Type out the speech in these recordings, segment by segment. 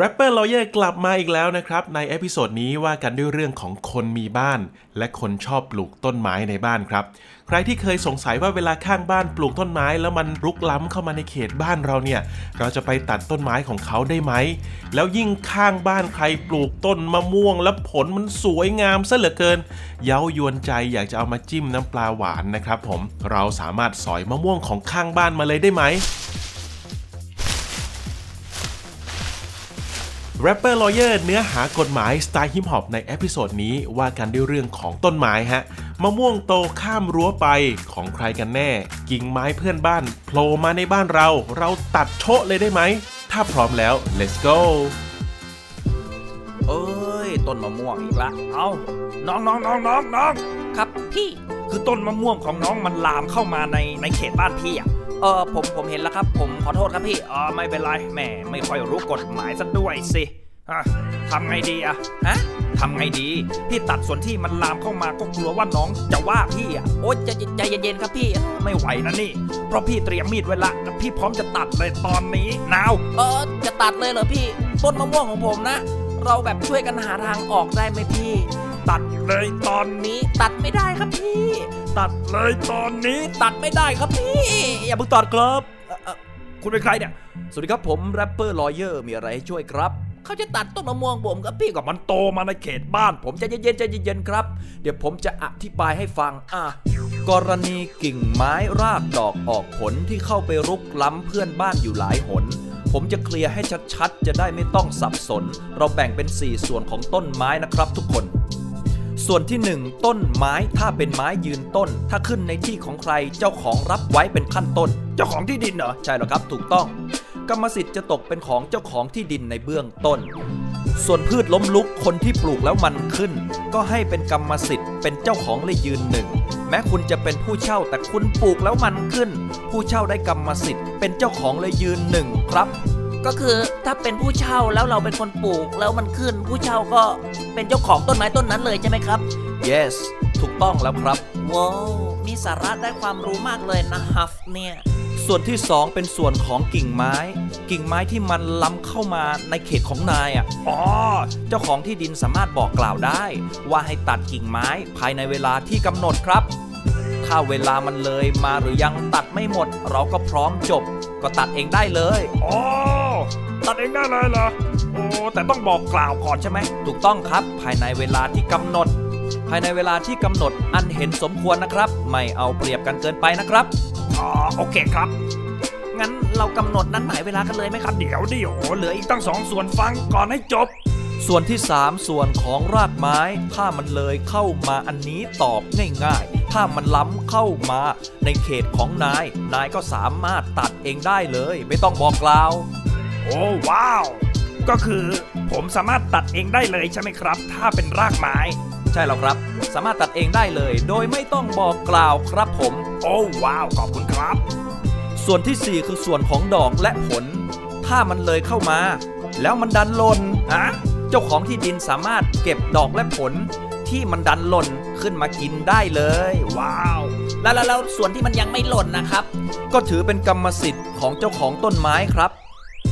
Rapper Lawyer กลับมาอีกแล้วนะครับ ใน episode นี้ว่ากันด้วยเรื่องของคนมีบ้าน และคนชอบปลูกต้นไม้ในบ้านครับ ใครที่เคยสงสัยว่าเวลาข้างบ้านปลูกต้นไม้ แล้วมันรุกล้ำเข้ามาในเขตบ้านเราเนี่ย เราจะไปตัดต้นไม้ของเขาได้ไหม แล้วยิ่งข้างบ้านใครปลูกต้นมะม่วง แล้วผลมันสวยงามซะเหลือเกิน เย้ายวนใจอยากจะเอามาจิ้มน้ำปลาหวานนะครับผมเราสามารถสอยมะม่วงของข้างบ้านมาเลยได้ไหม Rapper Lawyer เนื้อหากฎหมายสไตล์ฮิปฮอปใน episode นี้ว่ากันด้วยเรื่องของต้นไม้ฮะมะม่วงโตข้ามรั้วไปของใครกันแน่ กิ่งไม้เพื่อนบ้านโผล่มาในบ้านเรา เราตัดโชะเลยได้ไหม ถ้าพร้อมแล้ว let's go เอ้ย ต้นมะม่วงอีกละเอาน้องน้องน้องน้องน้องครับพี่คือต้นมะม่วงของน้องมันลามเข้ามาในในเขตบ้านพี่อะ เออผมผมเห็นแล้วครับ ผมขอโทษครับพี่อ๋อไม่เป็นไรแหมไม่ค่อยรู้กฎหมายซะด้วยสิอะทำไงดีอะฮะทำไงดี พี่ตัดส่วนที่มันลามเข้ามาก็กลัวว่าน้องจะว่าพี่อะโอ๊ยใจใจเย็นๆครับพี่ไม่ไหวนะนี่ เพราะพี่เตรียมมีดไว้ละแล้วพี่พร้อมจะตัดเลยตอนนี้นาวเออจะตัดเลยเหรอพี่ ต้นมะม่วงของผมนะ เราแบบช่วยกันหาทางออกได้ไหมพี่ ตัดเลยตอนนี้นี้ตัดไม่ได้ครับพี่ ตัดเลยตอนนี้ตัดไม่ได้ครับพี่ อย่าเพิ่งตัดครับคุณเป็นใครเนี่ย สวัสดีครับผม Rapper Lawyer มีอะไรให้ช่วยครับเขาจะตัดต้นมะม่วงผมครับพี่ก็มันโตมาในเขตบ้าน ผมใจเย็นๆใจเย็นๆครับ เดี๋ยวผมจะอธิบายให้ฟังอะกรณีกิ่งไม้รากดอกออกผลที่เข้าไปรุกล้ำเพื่อนบ้านอยู่หลายหน ผมจะเคลียร์ให้ชัดๆ จะได้ไม่ต้องสับสน เราแบ่งเป็น 4 ส่วนของต้นไม้นะครับทุกคน ส่วนที่ 1 ต้นไม้ถ้าเป็นไม้ยืนต้น ถ้าขึ้นในที่ของใครเจ้าของรับไว้เป็นขั้นต้น เจ้าของที่ดินเหรอใช่แล้วครับ ถูกต้อง กรรมสิทธิ์จะตกเป็นของเจ้าของที่ดินในเบื้องต้น ส่วนพืชล้มลุกคนที่ปลูกแล้วมันขึ้น ก็ให้เป็นกรรมสิทธิ์เป็นเจ้าของเลยยืนหนึ่งแม้คุณจะเป็นผู้เช่าแต่คุณปลูกแล้วมันขึ้น ผู้เช่าได้กรรมสิทธิ์เป็นเจ้าของเลยยืนหนึ่งครับ ก็คือถ้าเป็นผู้เช่าแล้วเราเป็นคนปลูกแล้วมันขึ้นผู้เช่าก็เป็นเจ้าของต้นไม้ต้นนั้นเลยใช่ไหมครับ yes ถูกต้องแล้วครับ ว้าว มีสาระได้ความรู้มากเลยนะฮัฟเนี่ย ส่วนที่ 2 เป็นส่วนของกิ่งไม้ กิ่งไม้ที่มันล้ำเข้ามาในเขตของนายอะอ๋อเจ้าของที่ดินสามารถบอกกล่าวได้ ว่าให้ตัดกิ่งไม้ภายในเวลาที่กำหนดครับ ถ้าเวลามันเลยมาหรือยังตัดไม่หมด เราก็พร้อมจบ ก็ตัดเองได้เลยอ๋อ ตัดเองได้เลยเหรอ โอ้ แต่ต้องบอกกล่าวก่อนใช่ไหม ถูกต้องครับ ภายในเวลาที่กำหนด ภายในเวลาที่กำหนดอันเห็นสมควรนะครับ ไม่เอาเปรียบกันเกินไปนะครับ อ๋อ โอเคครับงั้นเรากำหนดนัดหมายเวลากันเลยไหมครับ เดี๋ยวเดี๋ยวเหลืออีกตั้งสองส่วนฟังก่อนให้จบ ส่วนที่ 3 ส่วนของรากไม้ ถ้ามันเลยเข้ามาอันนี้ตอบง่ายๆ ถ้ามันล้ำเข้ามาในเขตของนาย นายก็สามารถตัดเองได้เลย ไม่ต้องบอกกล่าว โอ้ว้าว ก็คือผมสามารถตัดเองได้เลยใช่ไหมครับ ถ้าเป็นรากไม้ ใช่แล้วครับ สามารถตัดเองได้เลย โดยไม่ต้องบอกกล่าวครับผม โอ้ว้าว ขอบคุณครับ ส่วนทีสี่4 คือส่วนของดอกและผล ถ้ามันเลยเข้ามา แล้วมันดันหล่นฮะเจ้าของที่ดินสามารถเก็บดอกและผลที่มันดันหล่นขึ้นมากินได้เลย ว้าว แล้วแล้วแล้วส่วนที่มันยังไม่หล่นนะครับ ก็ถือเป็นกรรมสิทธิ์ของเจ้าของต้นไม้ครับ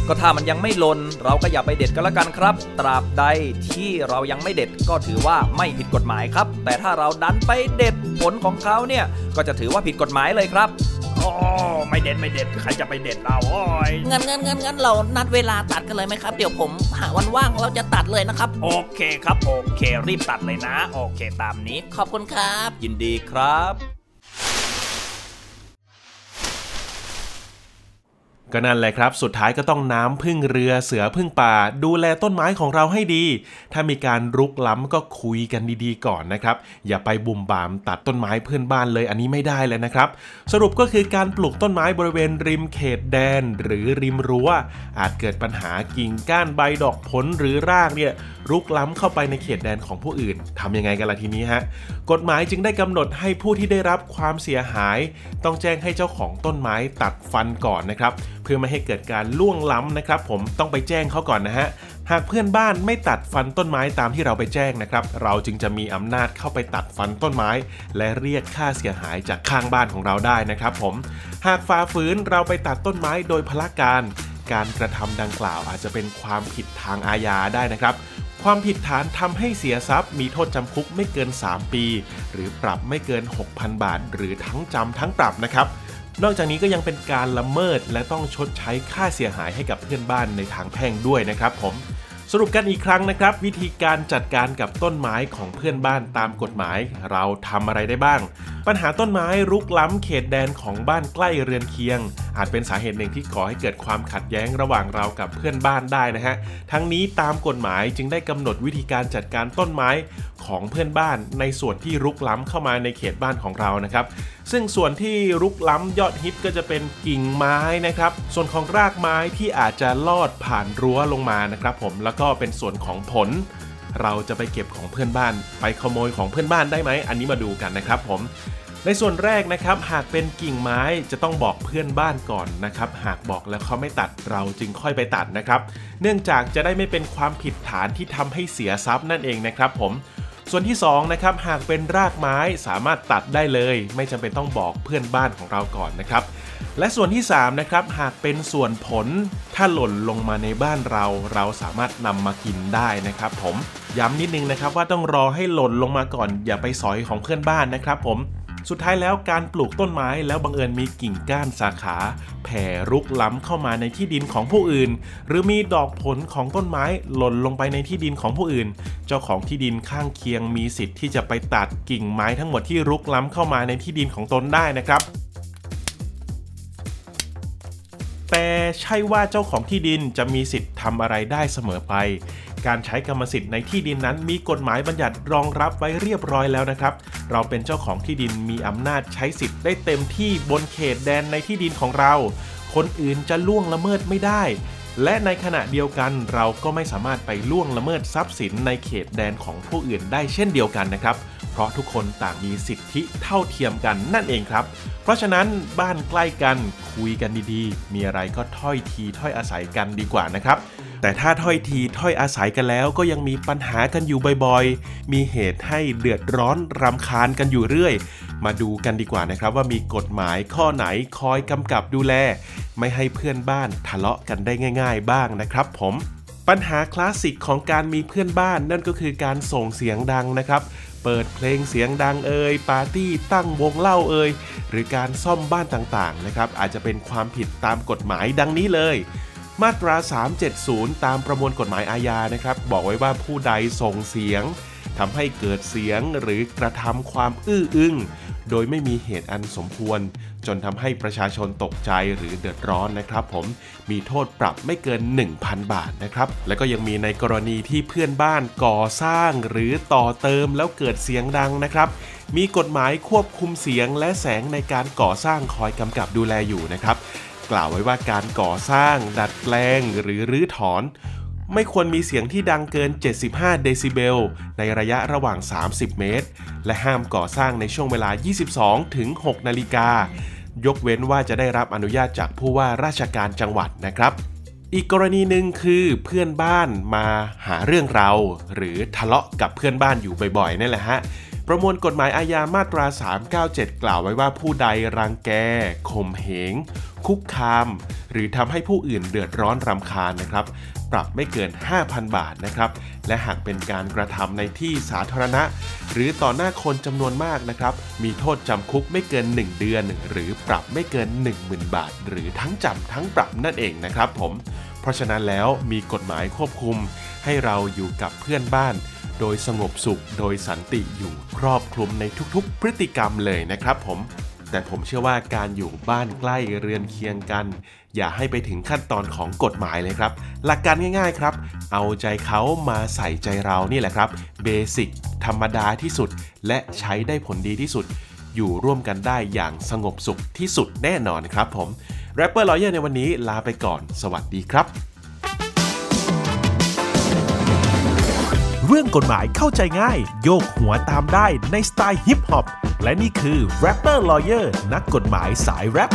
ก็ถ้ามันยังไม่หล่นเราก็อย่าไปเด็ดก็แล้วกันครับ ตราบใดที่เรายังไม่เด็ดก็ถือว่าไม่ผิดกฎหมายครับ แต่ถ้าเราดันไปเด็ดผลของเขาเนี่ยก็จะถือว่าผิดกฎหมายเลยครับอ๋อไม่เด็ดไม่เด็ดใครจะไปเด็ดเราโอ้ยงั้นงั้นงั้นงั้นเรานัดเวลาตัดกันเลยไหมครับ เดี๋ยวผมหาวันว่างเราจะตัดเลยนะครับ โอเคครับ โอเค รีบตัดเลยนะ โอเคตามนี้ ขอบคุณครับ ยินดีครับ ก็นั่นแหละครับ สุดท้ายก็ต้องน้ำพึ่งเรือเสือพึ่งป่า ดูแลต้นไม้ของเราให้ดี ถ้ามีการรุกล้ำก็คุยกันดีๆก่อนนะครับ อย่าไปบุ่มบามตัดต้นไม้เพื่อนบ้านเลยอันนี้ไม่ได้เลยนะครับ สรุปก็คือการปลูกต้นไม้บริเวณริมเขตแดน หรือริมรั้ว อาจเกิดปัญหากิ่งก้านใบดอกผลหรือรากเนี่ยรุกล้ำเข้าไปในเขตแดนของผู้อื่นทำยังไงกันล่ะทีนี้ฮะกฎหมายจึงได้กำหนดให้ผู้ที่ได้รับความเสียหาย ต้องแจ้งให้เจ้าของต้นไม้ตัดฟันก่อนนะครับเพื่อไม่ให้เกิดการล่วงล้ำนะครับ ผมต้องไปแจ้งเขาก่อนนะฮะหากเพื่อนบ้านไม่ตัดฟันต้นไม้ตามที่เราไปแจ้งนะครับ เราจึงจะมีอำนาจเข้าไปตัดฟันต้นไม้ และเรียกค่าเสียหายจากข้างบ้านของเราได้นะครับ ผม หากฝ่าฝืนเราไปตัดต้นไม้โดยพละการ การกระทำดังกล่าวอาจจะเป็นความผิดทางอาญาได้นะครับ ความผิดฐานทำให้เสียทรัพย์ มีโทษจำคุกไม่เกิน 3 ปี หรือปรับไม่เกิน 6,000 บาท หรือทั้งจำทั้งปรับนะครับ นอกจากนี้ก็ยังเป็นการละเมิดและต้องชดใช้ค่าเสียหายให้กับเพื่อนบ้านในทางแพ่งด้วยนะครับผมสรุปกันอีกครั้งนะครับ วิธีการจัดการกับต้นไม้ของเพื่อนบ้านตามกฎหมาย เราทำอะไรได้บ้าง ปัญหาต้นไม้รุกล้ำเขตแดนของบ้านใกล้เรือนเคียง อาจเป็นสาเหตุหนึ่งที่ก่อให้เกิดความขัดแย้งระหว่างเรากับเพื่อนบ้านได้นะฮะ ทั้งนี้ตามกฎหมายจึงได้กำหนดวิธีการจัดการต้นไม้ของเพื่อนบ้านในส่วนที่รุกล้ำเข้ามาในเขตบ้านของเรานะครับ ซึ่งส่วนที่รุกล้ำยอดฮิตก็จะเป็นกิ่งไม้นะครับ ส่วนของรากไม้ที่อาจจะลอดผ่านรั้วลงมานะครับผมแล้วก็เป็นส่วนของผลเราจะไปเก็บของเพื่อนบ้าน ไปขโมยของเพื่อนบ้านได้ไหม อันนี้มาดูกันนะครับผม ในส่วนแรกนะครับหากเป็นกิ่งไม้จะต้องบอกเพื่อนบ้านก่อนนะครับ หากบอกแล้วเขาไม่ตัดเราจึงค่อยไปตัดนะครับ เนื่องจากจะได้ไม่เป็นความผิดฐานที่ทำให้เสียทรัพย์นั่นเองนะครับ ผมส่วนที่2นะครับหากเป็นรากไม้สามารถตัดได้เลย ไม่จำเป็นต้องบอกเพื่อนบ้านของเราก่อนนะครับ และส่วนที่3นะครับหากเป็นส่วนผลถ้าหล่นลงมาในบ้านเรา เราสามารถนำมากินได้นะครับ ผมย้ำนิดนึงนะครับว่าต้องรอให้หล่นลงมาก่อน อย่าไปสอยของเพื่อนบ้านนะครับ ผม สุดท้ายแล้วการปลูกต้นไม้แล้วบังเอิญมีกิ่งก้านสาขา แผ่รุกล้ำเข้ามาในที่ดินของผู้อื่น หรือมีดอกผลของต้นไม้หล่นลงไปในที่ดินของผู้อื่น เจ้าของที่ดินข้างเคียงมีสิทธิ์ที่จะไปตัดกิ่งไม้ทั้งหมดที่รุกล้ำเข้ามาในที่ดินของตนได้นะครับแต่ใช่ว่าเจ้าของที่ดินจะมีสิทธิ์ทำอะไรได้เสมอไป การใช้กรรมสิทธิ์ในที่ดินนั้นมีกฎหมายบัญญัติรองรับไว้เรียบร้อยแล้วนะครับ เราเป็นเจ้าของที่ดินมีอำนาจใช้สิทธิ์ได้เต็มที่บนเขตแดนในที่ดินของเรา คนอื่นจะล่วงละเมิดไม่ได้ และในขณะเดียวกันเราก็ไม่สามารถไปล่วงละเมิดทรัพย์สินในเขตแดนของผู้อื่นได้เช่นเดียวกันนะครับเพราะทุกคนต่างมีสิทธิเท่าเทียมกันนั่นเองครับ เพราะฉะนั้นบ้านใกล้กันคุยกันดีๆ มีอะไรก็ถ้อยทีถ้อยอาศัยกันดีกว่านะครับ แต่ถ้าถ้อยทีถ้อยอาศัยกันแล้วก็ยังมีปัญหากันอยู่บ่อยๆ มีเหตุให้เดือดร้อนรำคาญกันอยู่เรื่อย มาดูกันดีกว่านะครับว่ามีกฎหมายข้อไหนคอยกำกับดูแล ไม่ให้เพื่อนบ้านทะเลาะกันได้ง่าย ๆ บ้างนะครับผมปัญหาคลาสสิกของการมีเพื่อนบ้านนั่นก็คือการส่งเสียงดังนะครับ เปิดเพลงเสียงดังเอ่ยปาร์ตี้ตั้งวงเล่าเอ่ยหรือการซ่อมบ้านต่างๆนะครับอาจจะเป็นความผิดตามกฎหมายดังนี้เลย มาตรา 370 ตามประมวลกฎหมายอาญานะครับ บอกไว้ว่าผู้ใดส่งเสียงทำให้เกิดเสียงหรือกระทำความอื้ออึงโดยไม่มีเหตุอันสมควร จนทำให้ประชาชนตกใจหรือเดือดร้อนนะครับ ผมมีโทษปรับไม่เกิน 1,000 บาทนะครับ และก็ยังมีในกรณีที่เพื่อนบ้านก่อสร้างหรือต่อเติมแล้วเกิดเสียงดังนะครับ มีกฎหมายควบคุมเสียงและแสงในการก่อสร้างคอยกำกับดูแลอยู่นะครับ กล่าวไว้ว่าการก่อสร้าง ดัดแปลงหรือรื้อถอน ไม่ควรมีเสียงที่ดังเกิน 75 เดซิเบล ในระยะระหว่าง 30 เมตร และห้ามก่อสร้างในช่วงเวลา 22 ถึง 6 นาฬิกา ยกเว้นว่าจะได้รับอนุญาตจากผู้ว่าราชการจังหวัดนะครับอีกกรณีหนึ่งคือเพื่อนบ้านมาหาเรื่องเรา หรือทะเลาะกับเพื่อนบ้านอยู่บ่อยๆนั่นแหละฮะ ประมวลกฎหมายอาญามาตรา 397 กล่าวไว้ว่าผู้ใดรังแกข่มเหง คุกคาม หรือทำให้ผู้อื่นเดือดร้อนรำคาญนะครับ ปรับไม่เกิน 5,000 บาทนะครับ และหากเป็นการกระทำในที่สาธารณะ หรือต่อหน้าคนจำนวนมากนะครับ มีโทษจำคุกไม่เกิน 1 เดือน หรือปรับไม่เกิน 10,000 บาท หรือทั้งจำทั้งปรับนั่นเองนะครับ ผม เพราะฉะนั้นแล้วมีกฎหมายควบคุม ให้เราอยู่กับเพื่อนบ้านโดยสงบสุข โดยสันติอยู่ครอบคลุมในทุกๆ พฤติกรรมเลยนะครับผม แต่ผมเชื่อว่าการอยู่บ้านใกล้เรือนเคียงกัน อย่าให้ไปถึงขั้นตอนของกฎหมายเลยครับ หลักการง่ายๆครับ เอาใจเขามาใส่ใจเรานี่แหละครับเบสิกธรรมดาที่สุด และใช้ได้ผลดีที่สุด อยู่ร่วมกันได้อย่างสงบสุขที่สุดแน่นอนครับผมแรปเปอร์ลอเยอร์ในวันนี้ลาไปก่อน สวัสดีครับ เรื่องกฎหมายเข้าใจง่าย โยกหัวตามได้ในสไตล์ฮิปฮอป และนี่คือ Rapper Lawyer นักกฎหมายสายแรป